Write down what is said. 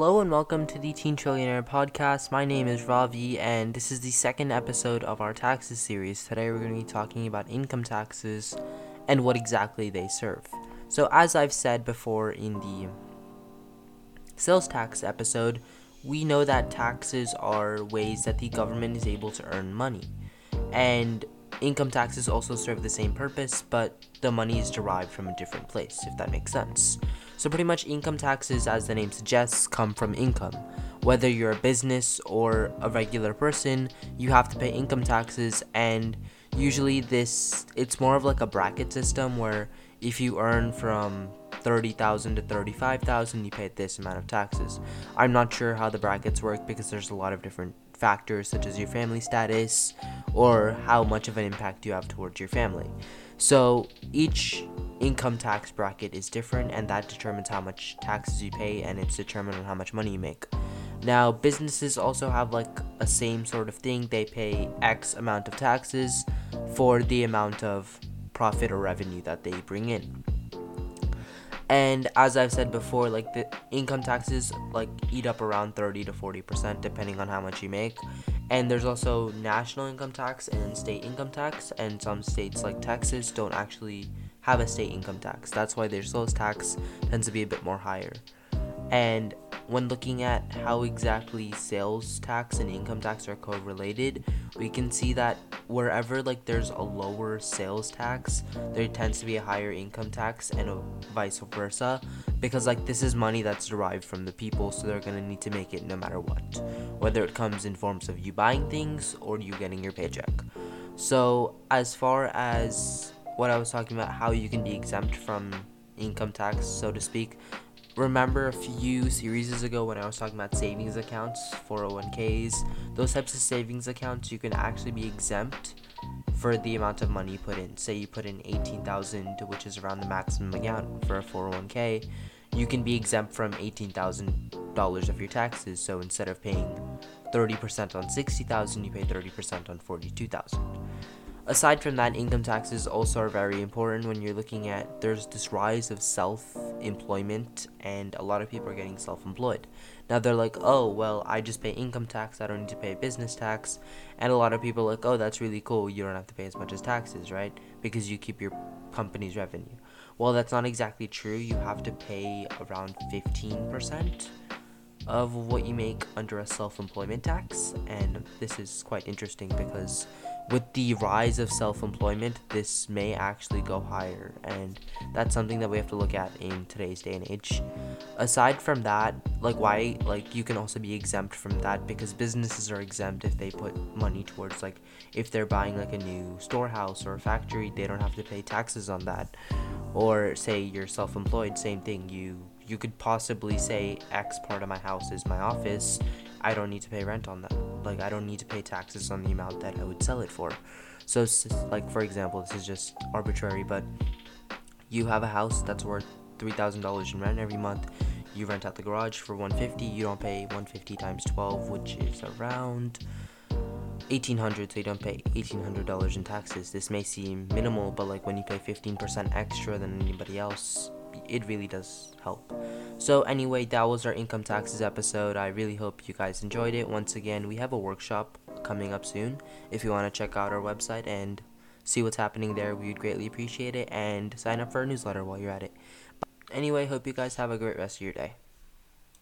welcome to the Teen Trillionaire podcast. My name is Ravi, and this is the second episode of our taxes series. Today, we're going to be talking about income taxes and what exactly they serve. So, as I've said before in the sales tax episode, we know that taxes are ways that the government is able to earn money. And income taxes also serve the same purpose, but the money is derived from a different place, if that makes sense. So, pretty much, income taxes, as the name suggests, come from income. Whether you're a business or a regular person, you have to pay income taxes, and usually, this it's more of like a bracket system where if you earn from 30,000 to 35,000 you pay this amount of taxes. I'm not sure how the brackets work because there's a lot of different factors such as your family status or how much of an impact you have towards your family. So each income tax bracket is different, and that determines how much taxes you pay, and it's determined on how much money you make. Now, businesses also have like a same sort of thing. They pay X amount of taxes for the amount of profit or revenue that they bring in. And as I've said before, like the income taxes like eat up around 30 to 40% depending on how much you make. And there's also national income tax and state income tax. And some states like texas don't actually have a state income tax. That's why their sales tax tends to be a bit more higher. And when looking at how exactly sales tax and income tax are correlated, we can see that wherever like there's a lower sales tax, there tends to be a higher income tax and vice versa because like this is money that's derived from the people so they're going to need to make it no matter what. Whether it comes in forms of you buying things or you getting your paycheck. So, as far as what I was talking about how you can be exempt from income tax, so to speak, remember a few series ago when I was talking about savings accounts, 401ks, those types of savings accounts, you can actually be exempt for the amount of money you put in. Say you put in 18,000, which is around the maximum amount for a 401k, you can be exempt from $18,000 of your taxes. So instead of paying 30% on 60,000, you pay 30% on 42,000 aside from that, income taxes also are very important when you're looking at there's this rise of self employment, and a lot of people are getting self employed. Now they're like, oh, well, I just pay income tax, I don't need to pay business tax. And a lot of people are like, oh, that's really cool, you don't have to pay as much as taxes, right? Because you keep your company's revenue. Well, that's not exactly true. You have to pay around 15% of what you make under a self employment tax. And this is quite interesting because with the rise of self-employment this may actually go higher and that's something that we have to look at in today's day and age. Aside from that like why like you can also be exempt from that because businesses are exempt if they put money towards like if they're buying like a new storehouse or a factory they don't have to pay taxes on that. Or say you're self-employed same thing you you could possibly say x part of my house is my office I don't need to pay rent on that. Like I don't need to pay taxes on the amount that I would sell it for. So like for example, this is just arbitrary, but you have a house that's worth $3,000 in rent every month. You rent out the garage for 150, you don't pay 150 times 12, which is around 1800 so you don't pay $1800 in taxes this may seem minimal but like when you pay 15% extra than anybody else it really does help. So, anyway, that was our income taxes episode. I really hope you guys enjoyed it. Once again, we have a workshop coming up soon. If you want to check out our website and see what's happening there, we would greatly appreciate it. And sign up for our newsletter while you're at it. But anyway, hope you guys have a great rest of your day.